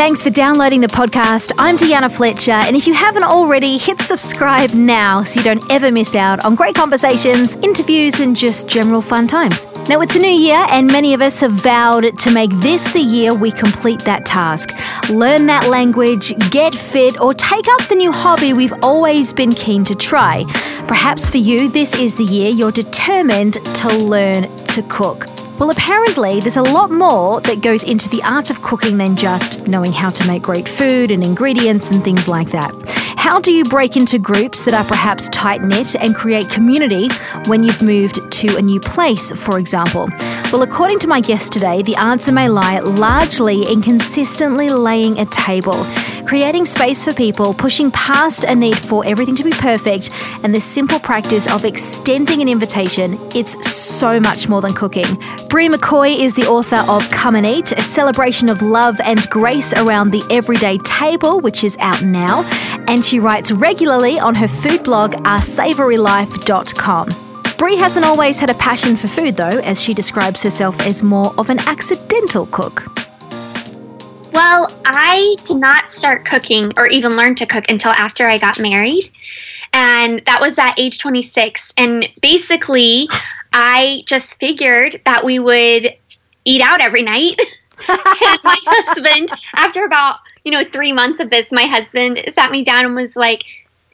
thanks for downloading the podcast. I'm Deanna Fletcher, and if you haven't already, hit subscribe now so you don't ever miss out on great conversations, interviews, and just general fun times. Now, it's a new year, and many of us have vowed to make this the year we complete that task. Learn that language, get fit, or take up the new hobby we've always been keen to try. Perhaps for you, this is the year you're determined to learn to cook. Well, apparently, there's a lot more that goes into the art of cooking than just knowing how to make great food and ingredients and things like that. How do you break into groups that are perhaps tight knit and create community when you've moved to a new place, for example? Well, according to my guest today, the answer may lie largely in consistently laying a table creating space for people, pushing past a need for everything to be perfect, and the simple practice of extending an invitation, it's so much more than cooking. Bri McKoy is the author of Come and Eat, a celebration of love and grace around the everyday table, which is out now, and she writes regularly on her food blog, oursavorylife.com. Bri hasn't always had a passion for food, though, as she describes herself as more of an accidental cook. Well, I did not start cooking or even learn to cook until after I got married. And that was at age 26. And basically, I just figured that we would eat out every night. and my husband, after about, you know, three months of this, my husband sat me down and was like,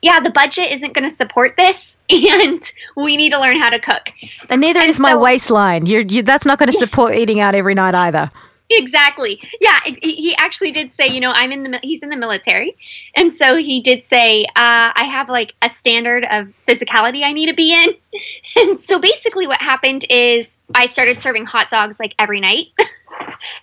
yeah, the budget isn't going to support this, and we need to learn how to cook. And neither and is so, my waistline. You're, you, that's not going to support eating out every night either exactly. Yeah he actually did say you know i'm in the he's in the military. And so he did say uh, i have like a standard of physicality i need to be in. And so basically what happened is i started serving hot dogs like every night.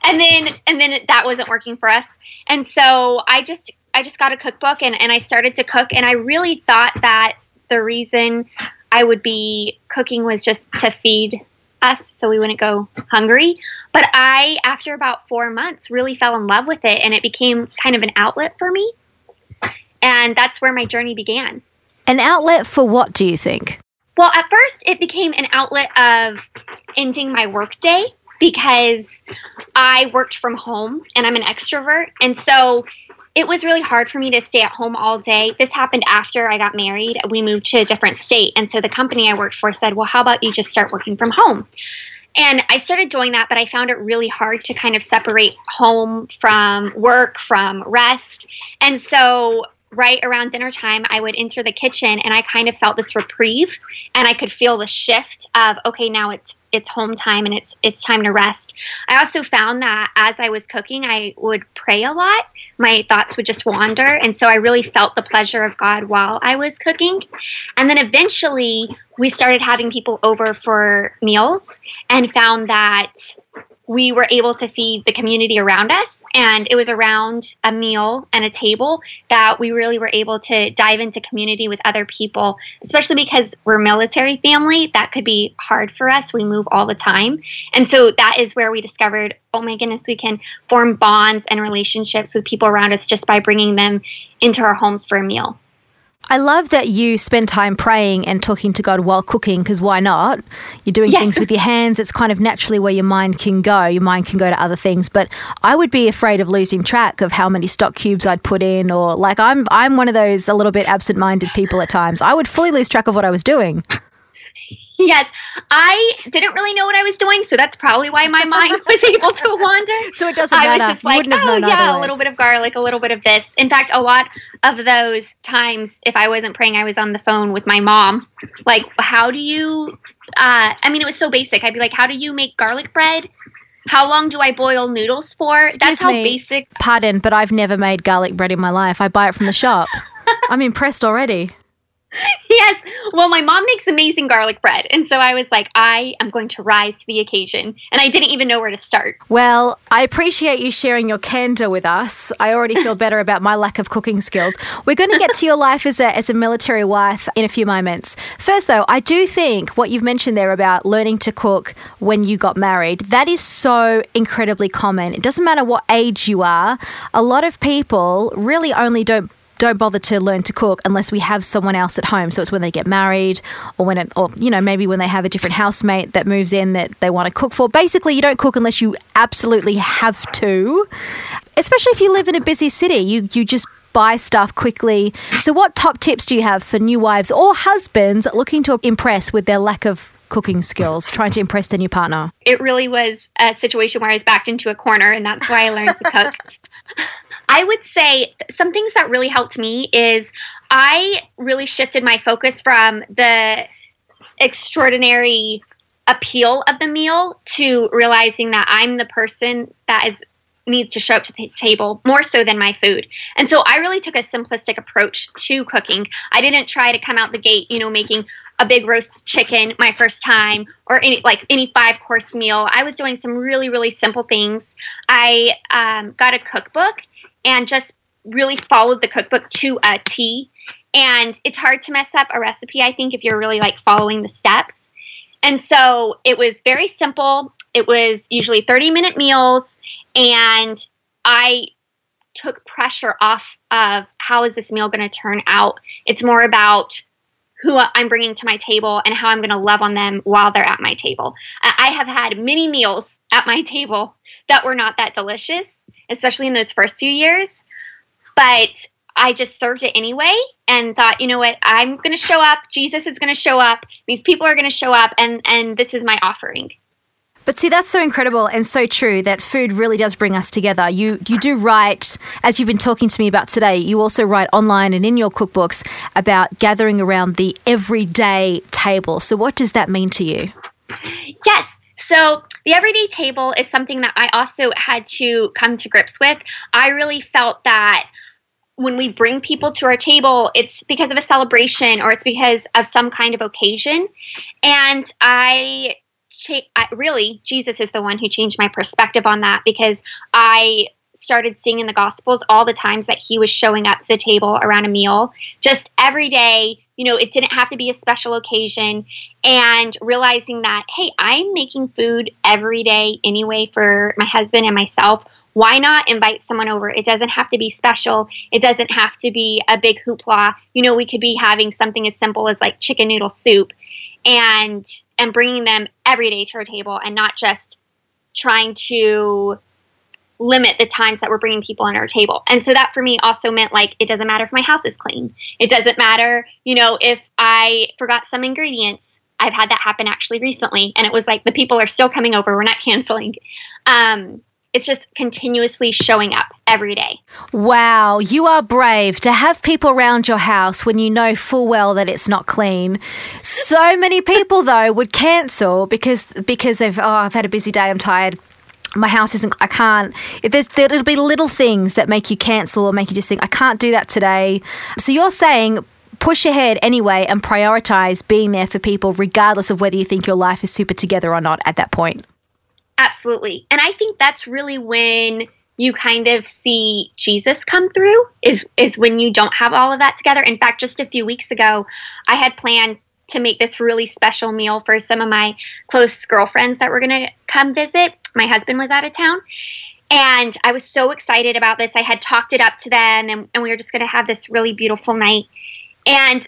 And then and then that wasn't working for us. And so i just i just got a cookbook and, and i started to cook. And i really thought that the reason i would be cooking was just to feed us so we wouldn't go hungry. But I, after about four months, really fell in love with it and it became kind of an outlet for me. And that's where my journey began. An outlet for what do you think? Well, at first, it became an outlet of ending my workday because I worked from home and I'm an extrovert. And so it was really hard for me to stay at home all day. This happened after I got married. We moved to a different state. And so the company I worked for said, well, how about you just start working from home? And I started doing that, but I found it really hard to kind of separate home from work, from rest. And so right around dinner time, I would enter the kitchen and I kind of felt this reprieve and I could feel the shift of, okay, now it's it's home time and it's it's time to rest. I also found that as I was cooking, I would pray a lot. My thoughts would just wander, and so I really felt the pleasure of God while I was cooking. And then eventually, we started having people over for meals and found that we were able to feed the community around us. And it was around a meal and a table that we really were able to dive into community with other people, especially because we're military family. That could be hard for us. We move all the time. And so that is where we discovered oh my goodness, we can form bonds and relationships with people around us just by bringing them into our homes for a meal. I love that you spend time praying and talking to God while cooking because why not? You're doing things with your hands. It's kind of naturally where your mind can go. Your mind can go to other things. But I would be afraid of losing track of how many stock cubes I'd put in or like I'm I'm one of those a little bit absent-minded people at times. I would fully lose track of what I was doing. Yes, I didn't really know what I was doing, so that's probably why my mind was able to wander. So it doesn't matter. I was just like, oh yeah, a little bit of garlic, a little bit of this. In fact, a lot of those times, if I wasn't praying, I was on the phone with my mom. Like, how do you? Uh, I mean, it was so basic. I'd be like, how do you make garlic bread? How long do I boil noodles for? Excuse That's how me, basic. Pardon, but I've never made garlic bread in my life. I buy it from the shop. I'm impressed already. yes. Well, my mom makes amazing garlic bread. And so I was like, I am going to rise to the occasion. And I didn't even know where to start. Well, I appreciate you sharing your candor with us. I already feel better about my lack of cooking skills. We're going to get to your life as a, as a military wife in a few moments. First, though, I do think what you've mentioned there about learning to cook when you got married, that is so incredibly common. It doesn't matter what age you are, a lot of people really only don't don't bother to learn to cook unless we have someone else at home. So it's when they get married or when it, or you know maybe when they have a different housemate that moves in that they want to cook for. Basically, you don't cook unless you absolutely have to. Especially if you live in a busy city, you you just buy stuff quickly. So what top tips do you have for new wives or husbands looking to impress with their lack of cooking skills, trying to impress their new partner? It really was a situation where I was backed into a corner, and that's why I learned to cook. I would say some things that really helped me is I really shifted my focus from the extraordinary appeal of the meal to realizing that I'm the person that is needs to show up to the table more so than my food. And so I really took a simplistic approach to cooking. I didn't try to come out the gate, you know, making a big roast chicken my first time or any like any five course meal. I was doing some really really simple things. I um, got a cookbook and just really followed the cookbook to a T. And it's hard to mess up a recipe, I think, if you're really like following the steps. And so it was very simple. It was usually 30 minute meals. And I took pressure off of how is this meal going to turn out. It's more about who I'm bringing to my table and how I'm going to love on them while they're at my table. I have had many meals at my table that were not that delicious, especially in those first few years. But I just served it anyway and thought, you know what, I'm going to show up. Jesus is going to show up. These people are going to show up, and and this is my offering. But see, that's so incredible and so true that food really does bring us together. You you do write, as you've been talking to me about today. You also write online and in your cookbooks about gathering around the everyday table. So, what does that mean to you? Yes. So, the everyday table is something that I also had to come to grips with. I really felt that when we bring people to our table, it's because of a celebration or it's because of some kind of occasion. And I, really, Jesus is the one who changed my perspective on that because I started seeing in the Gospels all the times that he was showing up to the table around a meal, just every day. You know, it didn't have to be a special occasion. And realizing that, hey, I'm making food every day anyway for my husband and myself. Why not invite someone over? It doesn't have to be special. It doesn't have to be a big hoopla. You know, we could be having something as simple as like chicken noodle soup and and bringing them every day to our table and not just trying to limit the times that we're bringing people on our table. And so that for me also meant like it doesn't matter if my house is clean. It doesn't matter, you know, if I forgot some ingredients. I've had that happen actually recently and it was like the people are still coming over. We're not canceling. Um it's just continuously showing up every day. Wow, you are brave to have people around your house when you know full well that it's not clean. So many people though would cancel because because they've oh I've had a busy day, I'm tired. My house isn't. I can't. If there's, there'll be little things that make you cancel or make you just think I can't do that today. So you're saying push ahead anyway and prioritize being there for people, regardless of whether you think your life is super together or not at that point. Absolutely. And I think that's really when you kind of see Jesus come through is is when you don't have all of that together. In fact, just a few weeks ago, I had planned to make this really special meal for some of my close girlfriends that were going to come visit. My husband was out of town. And I was so excited about this. I had talked it up to them, and, and we were just going to have this really beautiful night. And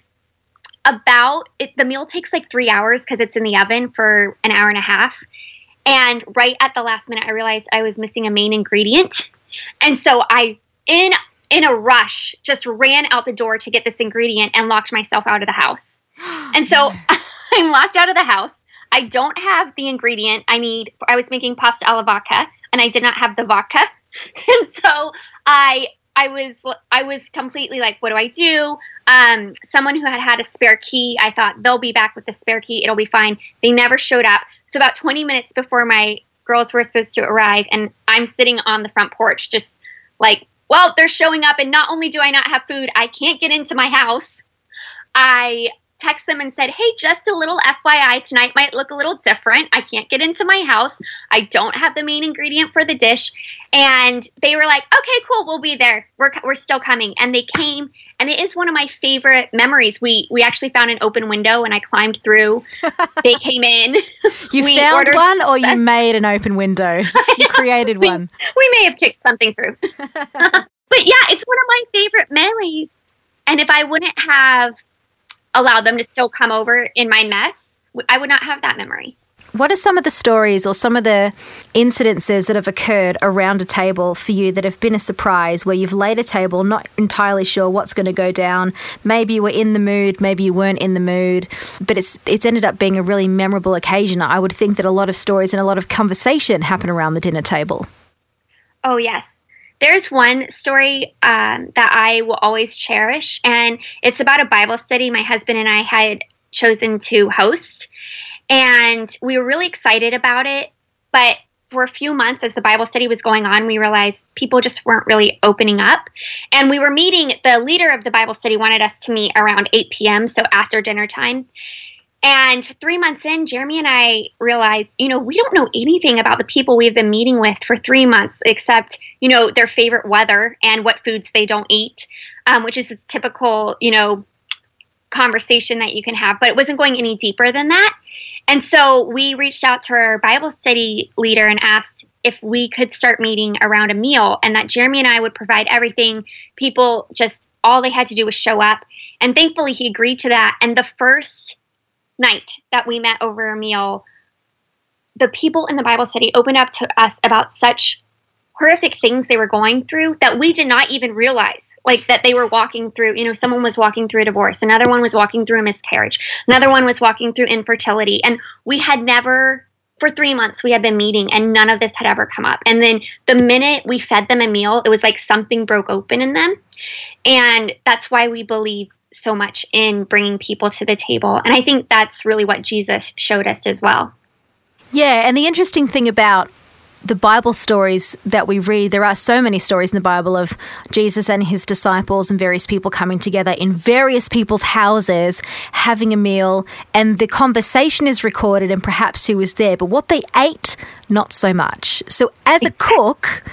about it, the meal takes like three hours because it's in the oven for an hour and a half. And right at the last minute, I realized I was missing a main ingredient. And so I, in in a rush, just ran out the door to get this ingredient and locked myself out of the house. And so I'm locked out of the house. I don't have the ingredient I need. I was making pasta alla vodka, and I did not have the vodka. And so I I was I was completely like, what do I do? Um, someone who had had a spare key, I thought they'll be back with the spare key. It'll be fine. They never showed up. So about 20 minutes before my girls were supposed to arrive, and I'm sitting on the front porch, just like, well, they're showing up, and not only do I not have food, I can't get into my house. I text them and said, Hey, just a little FYI, tonight might look a little different. I can't get into my house. I don't have the main ingredient for the dish. And they were like, Okay, cool, we'll be there. We're, we're still coming. And they came, and it is one of my favorite memories. We we actually found an open window and I climbed through. they came in. You found one or you made an open window? You created we, one. We may have kicked something through. but But yeah, it's one of my favorite memories. And if I wouldn't have allowed them to still come over in my mess, I would not have that memory. What are some of the stories or some of the incidences that have occurred around a table for you that have been a surprise where you've laid a table not entirely sure what's going to go down? Maybe you were in the mood, maybe you weren't in the mood, but it's it's ended up being a really memorable occasion. I would think that a lot of stories and a lot of conversation happen around the dinner table. Oh, yes. There's one story um, that I will always cherish, and it's about a Bible study my husband and I had chosen to host. And we were really excited about it. But for a few months, as the Bible study was going on, we realized people just weren't really opening up. And we were meeting, the leader of the Bible study wanted us to meet around 8 p.m., so after dinner time. And three months in, Jeremy and I realized, you know, we don't know anything about the people we've been meeting with for three months, except, you know, their favorite weather and what foods they don't eat, um, which is a typical, you know, conversation that you can have. But it wasn't going any deeper than that. And so we reached out to our Bible study leader and asked if we could start meeting around a meal and that Jeremy and I would provide everything. People just, all they had to do was show up. And thankfully, he agreed to that. And the first night that we met over a meal, the people in the Bible study opened up to us about such horrific things they were going through that we did not even realize like that they were walking through. You know someone was walking through a divorce another one was walking through a miscarriage another one was walking through infertility and we had never for three months we had been meeting and none of this had ever come up. And then the minute we fed them a meal it was like something broke open in them. And that's why we believe so much in bringing people to the table. And i think that's really what jesus showed us as well. Yeah and the interesting thing about the Bible stories that we read, there are so many stories in the Bible of Jesus and his disciples and various people coming together in various people's houses, having a meal, and the conversation is recorded and perhaps who was there, but what they ate, not so much. So, as a cook,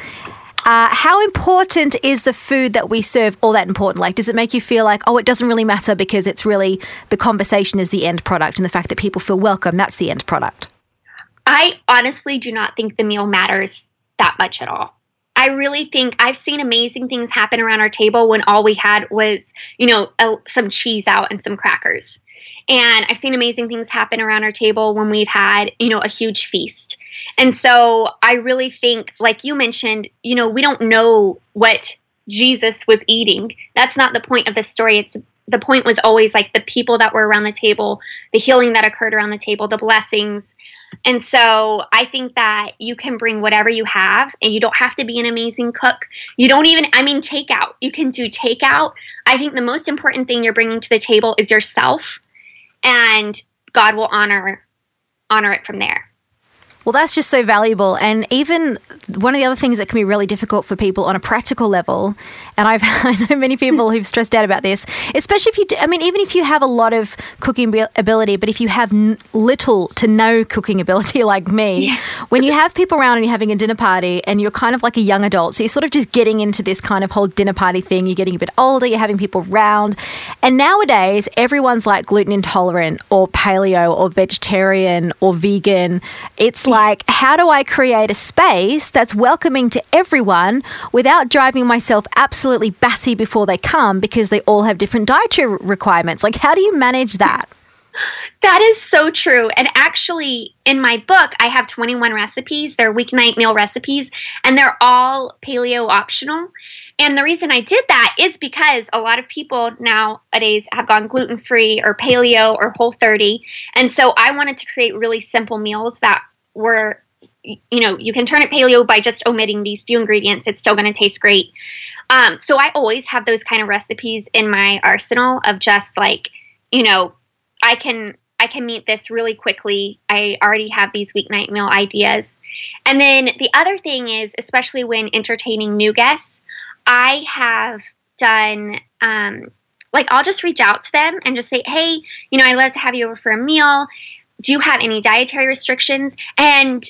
uh, how important is the food that we serve all that important? Like, does it make you feel like, oh, it doesn't really matter because it's really the conversation is the end product and the fact that people feel welcome, that's the end product? I honestly do not think the meal matters that much at all. I really think I've seen amazing things happen around our table when all we had was, you know, a, some cheese out and some crackers. And I've seen amazing things happen around our table when we've had, you know, a huge feast. And so I really think, like you mentioned, you know, we don't know what Jesus was eating. That's not the point of the story. It's the point was always like the people that were around the table, the healing that occurred around the table, the blessings. And so I think that you can bring whatever you have and you don't have to be an amazing cook. You don't even, I mean, takeout. You can do takeout. I think the most important thing you're bringing to the table is yourself and God will honor honor it from there. Well, that's just so valuable. And even one of the other things that can be really difficult for people on a practical level, and I've I know many people who've stressed out about this, especially if you, do, I mean, even if you have a lot of cooking ability, but if you have n- little to no cooking ability like me, yeah. when you have people around and you're having a dinner party and you're kind of like a young adult, so you're sort of just getting into this kind of whole dinner party thing, you're getting a bit older, you're having people round. And nowadays, everyone's like gluten intolerant or paleo or vegetarian or vegan. It's like, how do I create a space that's welcoming to everyone without driving myself absolutely batty before they come because they all have different dietary requirements? Like, how do you manage that? That is so true. And actually, in my book, I have 21 recipes. They're weeknight meal recipes, and they're all paleo optional. And the reason I did that is because a lot of people nowadays have gone gluten free or paleo or whole 30. And so I wanted to create really simple meals that where you know you can turn it paleo by just omitting these few ingredients. It's still going to taste great. Um, so i always have those kind of recipes in my arsenal of just like you know i can i can meet this really quickly. I already have these weeknight meal ideas. And then the other thing is especially when entertaining new guests i have done um, like i'll just reach out to them and just say hey you know i'd love to have you over for a meal do you have any dietary restrictions and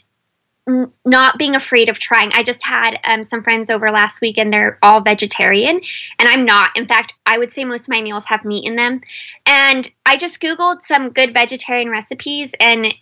n- not being afraid of trying. I just had um, some friends over last week and they're all vegetarian and I'm not. In fact, I would say most of my meals have meat in them. And I just Googled some good vegetarian recipes and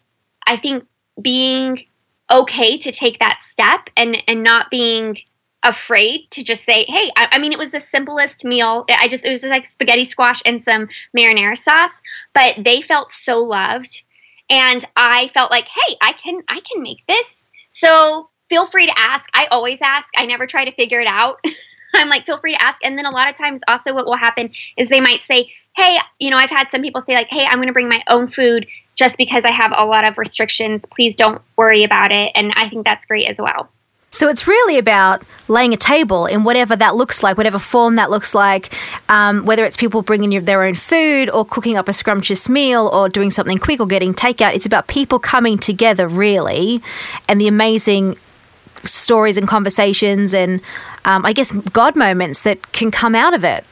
I think being okay to take that step and, and not being afraid to just say, hey, I, I, mean, it was the simplest meal. I just, it was just like spaghetti squash and some marinara sauce, but they felt so loved. And I felt like, hey, I can, I can make this. So feel free to ask. I always ask. I never try to figure it out. I'm like, feel free to ask. And then a lot of times also what will happen is they might say, hey, you know, I've had some people say like, hey, I'm going to bring my own food just because I have a lot of restrictions. Please don't worry about it. And I think that's great as well. So it's really about laying a table in whatever that looks like, whatever form that looks like, um, whether it's people bringing their own food or cooking up a scrumptious meal or doing something quick or getting takeout. It's about people coming together, really, and the amazing stories and conversations and um, I guess God moments that can come out of it.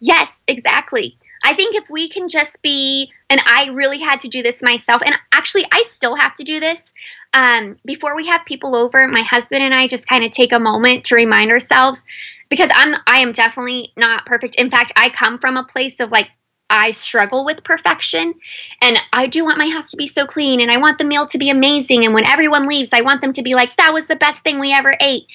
Yes, exactly. I think if we can just be, and I really had to do this myself, and actually, I still have to do this. Um, before we have people over, my husband and I just kind of take a moment to remind ourselves because I'm I am definitely not perfect. In fact, I come from a place of like I struggle with perfection and I do want my house to be so clean and I want the meal to be amazing and when everyone leaves I want them to be like that was the best thing we ever ate.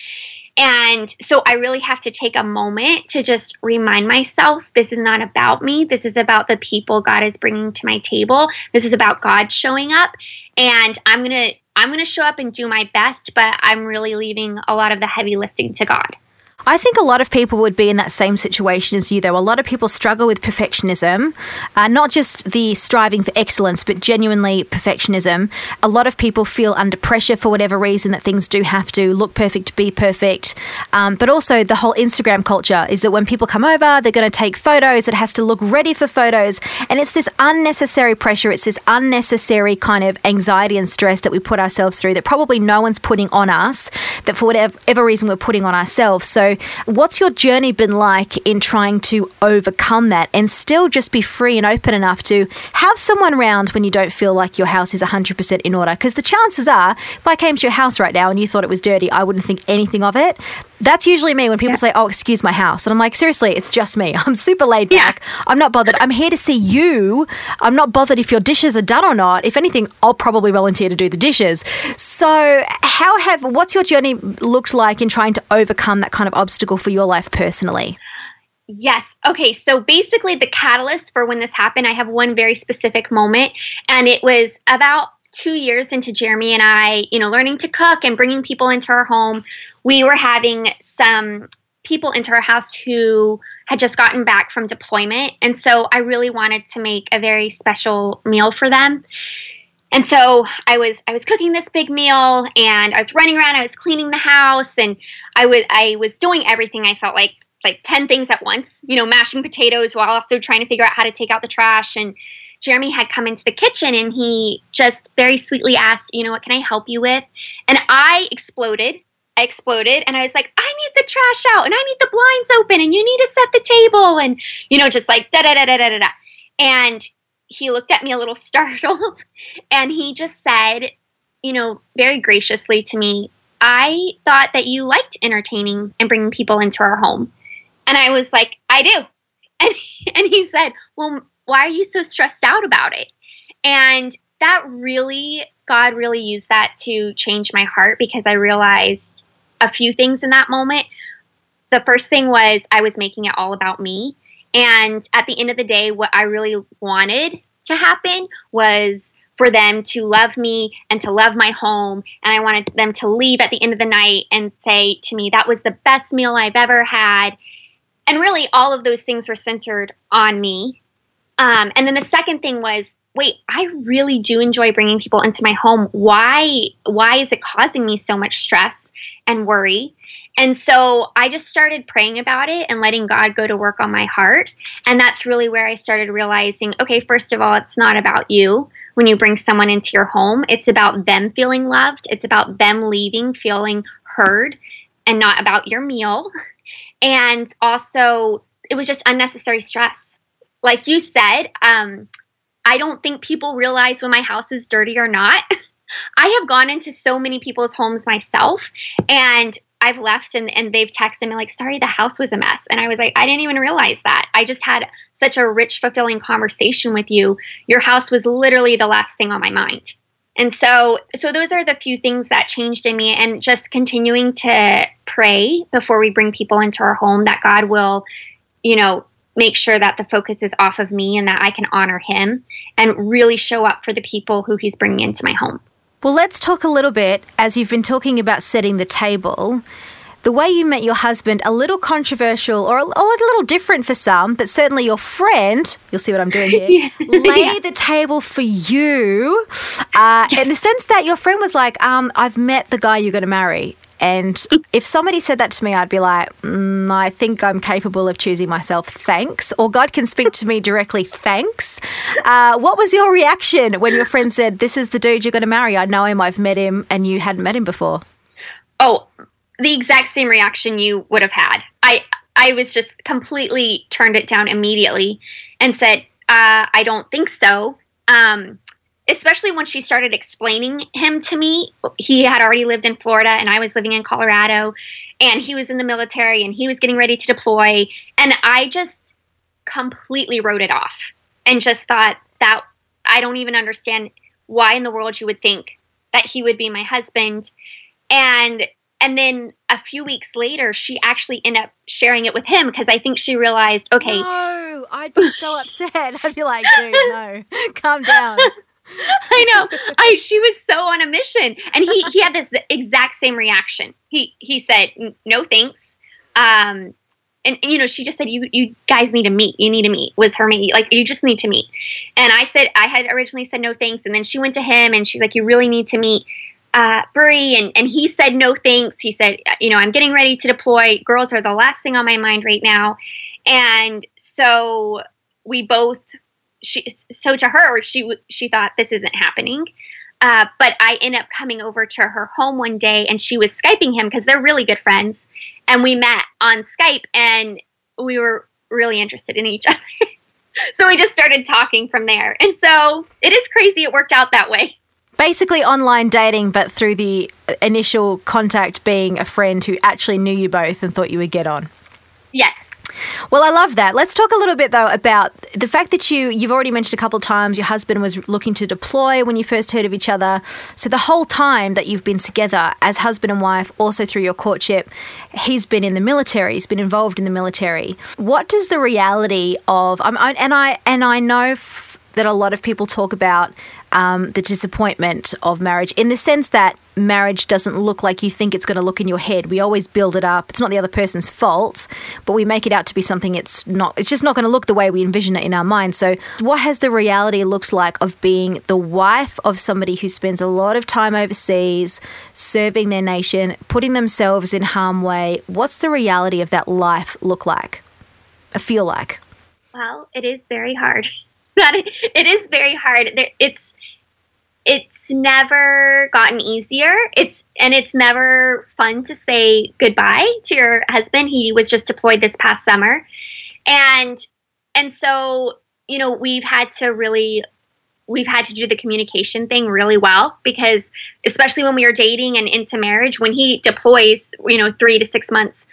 And so I really have to take a moment to just remind myself this is not about me. This is about the people God is bringing to my table. This is about God showing up and I'm going to I'm going to show up and do my best, but I'm really leaving a lot of the heavy lifting to God. I think a lot of people would be in that same situation as you, though. A lot of people struggle with perfectionism, uh, not just the striving for excellence, but genuinely perfectionism. A lot of people feel under pressure for whatever reason that things do have to look perfect, be perfect. Um, but also, the whole Instagram culture is that when people come over, they're going to take photos. It has to look ready for photos. And it's this unnecessary pressure, it's this unnecessary kind of anxiety and stress that we put ourselves through that probably no one's putting on us, that for whatever reason we're putting on ourselves. So, what's your journey been like in trying to overcome that and still just be free and open enough to have someone around when you don't feel like your house is 100% in order? Because the chances are, if I came to your house right now and you thought it was dirty, I wouldn't think anything of it. That's usually me when people yeah. say, Oh, excuse my house. And I'm like, Seriously, it's just me. I'm super laid back. Yeah. I'm not bothered. I'm here to see you. I'm not bothered if your dishes are done or not. If anything, I'll probably volunteer to do the dishes. So, how have, what's your journey looked like in trying to overcome that kind of obstacle for your life personally? Yes. Okay. So basically, the catalyst for when this happened, I have one very specific moment, and it was about two years into Jeremy and I, you know, learning to cook and bringing people into our home. We were having some people into our house who had just gotten back from deployment, and so I really wanted to make a very special meal for them and so I was I was cooking this big meal and I was running around, I was cleaning the house and I was I was doing everything I felt like like 10 things at once, you know, mashing potatoes while also trying to figure out how to take out the trash and Jeremy had come into the kitchen and he just very sweetly asked, you know, what can I help you with? And I exploded. I exploded and I was like, I need the trash out and I need the blinds open and you need to set the table and you know, just like da da da da da da. And he looked at me a little startled and he just said, you know, very graciously to me, I thought that you liked entertaining and bringing people into our home. And I was like, I do. And, and he said, Well, why are you so stressed out about it? And that really, God really used that to change my heart because I realized a few things in that moment. The first thing was I was making it all about me. And at the end of the day, what I really wanted to happen was for them to love me and to love my home. And I wanted them to leave at the end of the night and say to me, that was the best meal I've ever had. And really, all of those things were centered on me. Um, and then the second thing was, wait, I really do enjoy bringing people into my home. Why? Why is it causing me so much stress and worry? And so I just started praying about it and letting God go to work on my heart. And that's really where I started realizing okay, first of all, it's not about you when you bring someone into your home, it's about them feeling loved, it's about them leaving feeling heard and not about your meal. And also, it was just unnecessary stress. Like you said, um, I don't think people realize when my house is dirty or not. I have gone into so many people's homes myself, and I've left and, and they've texted me like, sorry, the house was a mess. And I was like, I didn't even realize that. I just had such a rich, fulfilling conversation with you. Your house was literally the last thing on my mind. And so so those are the few things that changed in me and just continuing to pray before we bring people into our home that God will, you know, make sure that the focus is off of me and that I can honor him and really show up for the people who he's bringing into my home. Well, let's talk a little bit as you've been talking about setting the table. The way you met your husband, a little controversial or a, or a little different for some, but certainly your friend, you'll see what I'm doing here, yeah. lay yeah. the table for you uh, in the sense that your friend was like, um, I've met the guy you're going to marry. And if somebody said that to me, I'd be like, mm, I think I'm capable of choosing myself. Thanks. Or God can speak to me directly. Thanks. Uh, what was your reaction when your friend said, This is the dude you're going to marry? I know him. I've met him. And you hadn't met him before. Oh, the exact same reaction you would have had. I, I was just completely turned it down immediately and said, uh, I don't think so. Um, especially when she started explaining him to me. He had already lived in Florida and I was living in Colorado and he was in the military and he was getting ready to deploy and I just completely wrote it off and just thought that I don't even understand why in the world you would think that he would be my husband. And and then a few weeks later she actually ended up sharing it with him because i think she realized okay no i'd be so upset. I'd be like dude no calm down I know. I she was so on a mission, and he he had this exact same reaction. He he said, "No thanks." Um, and you know, she just said, "You you guys need to meet. You need to meet." Was her meet like you just need to meet? And I said I had originally said no thanks, and then she went to him and she's like, "You really need to meet." Uh, Bri and and he said no thanks. He said, you know, I'm getting ready to deploy. Girls are the last thing on my mind right now, and so we both she so to her she she thought this isn't happening uh, but I end up coming over to her home one day and she was Skyping him because they're really good friends. And we met on Skype and we were really interested in each other. so we just started talking from there. And so it is crazy it worked out that way. Basically, online dating, but through the initial contact being a friend who actually knew you both and thought you would get on. Yes. Well, I love that. Let's talk a little bit though about the fact that you you've already mentioned a couple of times your husband was looking to deploy when you first heard of each other. So the whole time that you've been together as husband and wife, also through your courtship, he's been in the military. He's been involved in the military. What does the reality of um, and I and I know that a lot of people talk about um, the disappointment of marriage in the sense that marriage doesn't look like you think it's going to look in your head. We always build it up. It's not the other person's fault, but we make it out to be something it's not. It's just not going to look the way we envision it in our mind. So, what has the reality looks like of being the wife of somebody who spends a lot of time overseas, serving their nation, putting themselves in harm way? What's the reality of that life look like? Feel like. Well, it is very hard. That it is very hard. It's it's never gotten easier. It's and it's never fun to say goodbye to your husband. He was just deployed this past summer. And and so, you know, we've had to really we've had to do the communication thing really well because especially when we were dating and into marriage, when he deploys, you know, 3 to 6 months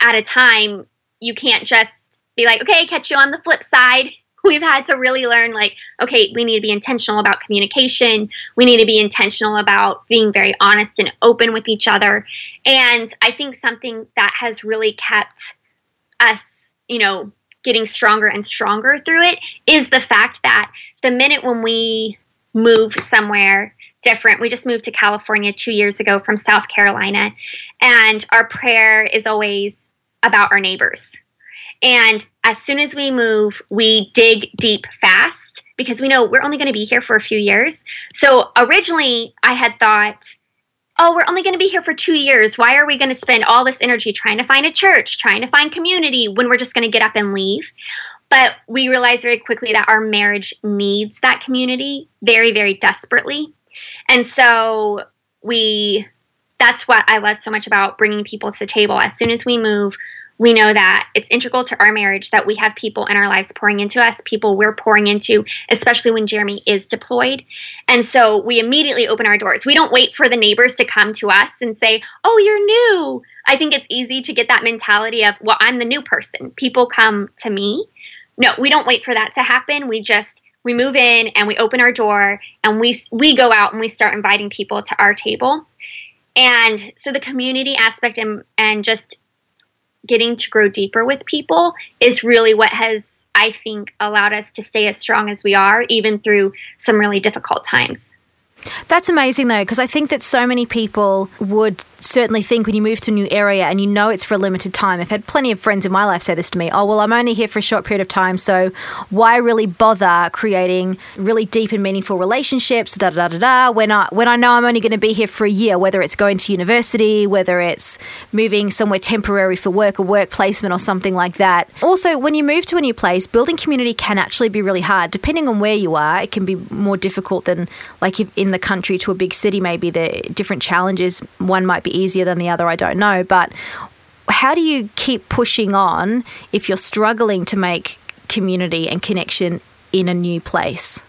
at a time, you can't just be like, "Okay, catch you on the flip side." we've had to really learn like okay we need to be intentional about communication. We need to be intentional about being very honest and open with each other. And i think something that has really kept us you know getting stronger and stronger through it is the fact that the minute when we move somewhere different we just moved to california two years ago from south carolina and our prayer is always about our neighbors and as soon as we move, we dig deep fast because we know we're only going to be here for a few years. So originally, I had thought, oh, we're only going to be here for two years. Why are we going to spend all this energy trying to find a church, trying to find community when we're just going to get up and leave? But we realized very quickly that our marriage needs that community very, very desperately. And so we, that's what I love so much about bringing people to the table. As soon as we move, we know that it's integral to our marriage that we have people in our lives pouring into us, people we're pouring into, especially when Jeremy is deployed. And so we immediately open our doors. We don't wait for the neighbors to come to us and say, Oh, you're new. I think it's easy to get that mentality of, Well, I'm the new person. People come to me. No, we don't wait for that to happen. We just we move in and we open our door and we we go out and we start inviting people to our table. And so the community aspect and and just getting to grow deeper with people is really what has I think allowed us to stay as strong as we are even through some really difficult times. That's amazing though, because I think that so many people would certainly think when you move to a new area and you know it's for a limited time. I've had plenty of friends in my life say this to me oh, well, I'm only here for a short period of time, so why really bother creating really deep and meaningful relationships, da da da da, when I, when I know I'm only going to be here for a year, whether it's going to university, whether it's moving somewhere temporary for work or work placement or something like that. Also, when you move to a new place, building community can actually be really hard. Depending on where you are, it can be more difficult than like in the country to a big city, maybe the different challenges. One might be easier than the other, I don't know. But how do you keep pushing on if you're struggling to make community and connection in a new place?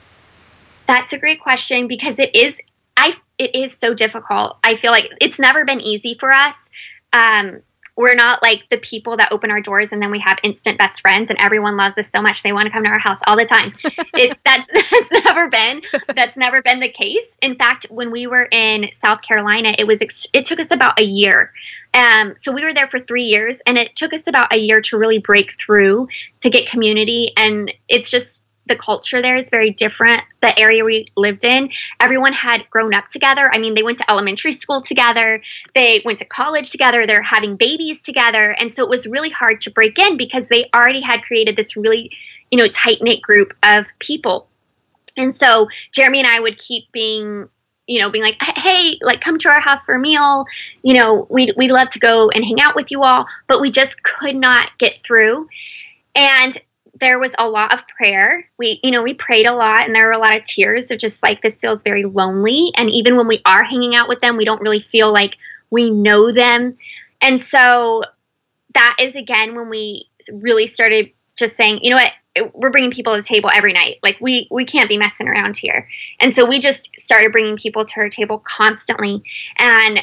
That's a great question because it is I it is so difficult. I feel like it's never been easy for us. Um, we're not like the people that open our doors and then we have instant best friends and everyone loves us so much they want to come to our house all the time. it, that's that's never been that's never been the case. In fact, when we were in South Carolina, it was it took us about a year. Um, so we were there for three years, and it took us about a year to really break through to get community. And it's just the culture there is very different. The area we lived in, everyone had grown up together. I mean, they went to elementary school together, they went to college together, they're having babies together. And so it was really hard to break in because they already had created this really, you know, tight knit group of people. And so Jeremy and I would keep being you know, being like, hey, like come to our house for a meal. You know, we'd, we'd love to go and hang out with you all, but we just could not get through. And there was a lot of prayer. We, you know, we prayed a lot and there were a lot of tears of just like this feels very lonely. And even when we are hanging out with them, we don't really feel like we know them. And so that is again when we really started just saying, you know what, we're bringing people to the table every night. Like we we can't be messing around here. And so we just started bringing people to our table constantly. And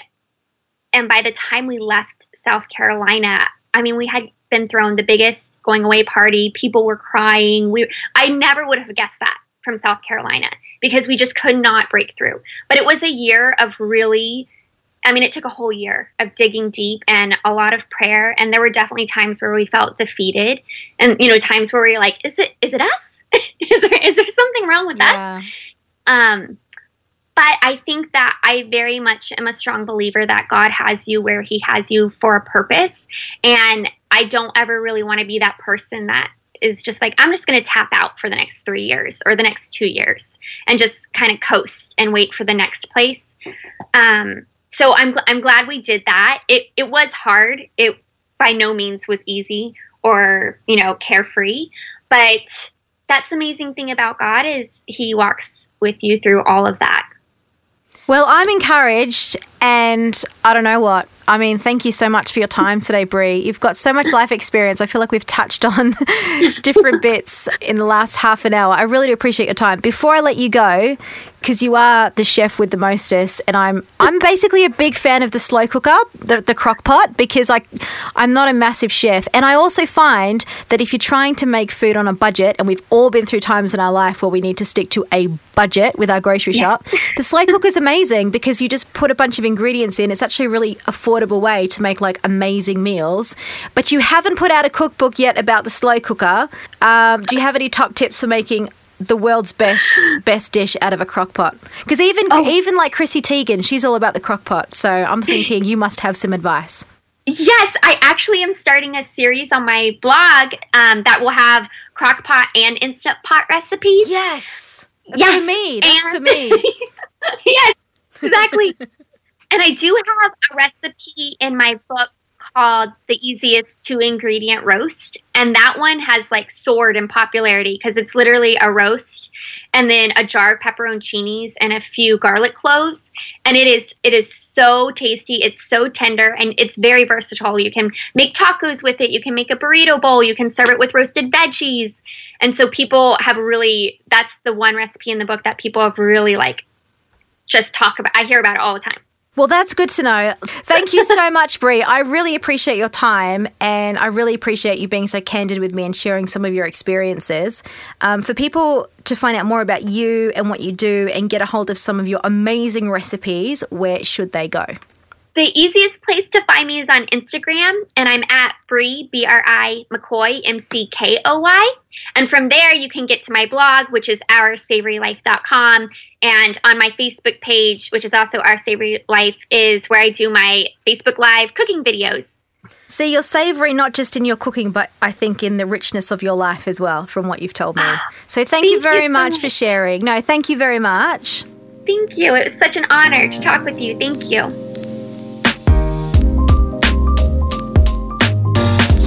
and by the time we left South Carolina, I mean, we had been thrown the biggest going away party. People were crying. We I never would have guessed that from South Carolina because we just could not break through. But it was a year of really I mean, it took a whole year of digging deep and a lot of prayer. And there were definitely times where we felt defeated, and you know, times where we are like, "Is it? Is it us? is there is there something wrong with yeah. us?" Um, but I think that I very much am a strong believer that God has you where He has you for a purpose. And I don't ever really want to be that person that is just like, I'm just going to tap out for the next three years or the next two years and just kind of coast and wait for the next place. Um, so I'm, I'm glad we did that. It, it was hard. It by no means was easy or, you know, carefree, but that's the amazing thing about God is he walks with you through all of that. Well, I'm encouraged, and I don't know what. I mean, thank you so much for your time today, Bri. You've got so much life experience. I feel like we've touched on different bits in the last half an hour. I really do appreciate your time. Before I let you go, because you are the chef with the mostest, and I'm I'm basically a big fan of the slow cooker, the, the crock pot, because I I'm not a massive chef, and I also find that if you're trying to make food on a budget, and we've all been through times in our life where we need to stick to a budget with our grocery yes. shop, the slow cooker is amazing because you just put a bunch of ingredients in. It's actually a really affordable way to make like amazing meals. But you haven't put out a cookbook yet about the slow cooker. Um, do you have any top tips for making the world's best best dish out of a crock pot. Because even oh. even like Chrissy Teigen, she's all about the crock pot. So I'm thinking you must have some advice. Yes, I actually am starting a series on my blog um, that will have crock pot and instant pot recipes. Yes, that's yes. for me. That's and, for me. yes, exactly. and I do have a recipe in my book called The Easiest Two Ingredient Roast. And that one has like soared in popularity because it's literally a roast and then a jar of pepperoncinis and a few garlic cloves. And it is it is so tasty. It's so tender and it's very versatile. You can make tacos with it. You can make a burrito bowl. You can serve it with roasted veggies. And so people have really that's the one recipe in the book that people have really like just talk about. I hear about it all the time. Well, that's good to know. Thank you so much, Bri. I really appreciate your time and I really appreciate you being so candid with me and sharing some of your experiences. Um, for people to find out more about you and what you do and get a hold of some of your amazing recipes, where should they go? The easiest place to find me is on Instagram, and I'm at Bri, B R I McKoy, M C K O Y. And from there, you can get to my blog, which is oursavorylife.com. And on my Facebook page, which is also Our Savory Life, is where I do my Facebook Live cooking videos. See, you're savory not just in your cooking, but I think in the richness of your life as well, from what you've told me. Ah, so thank, thank you very you so much, much for sharing. No, thank you very much. Thank you. It was such an honor to talk with you. Thank you.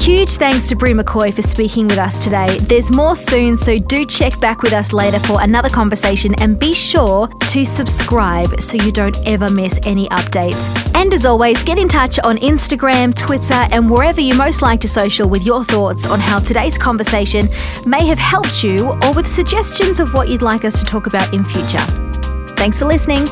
Huge thanks to Bri McKoy for speaking with us today. There's more soon, so do check back with us later for another conversation and be sure to subscribe so you don't ever miss any updates. And as always, get in touch on Instagram, Twitter, and wherever you most like to social with your thoughts on how today's conversation may have helped you or with suggestions of what you'd like us to talk about in future. Thanks for listening.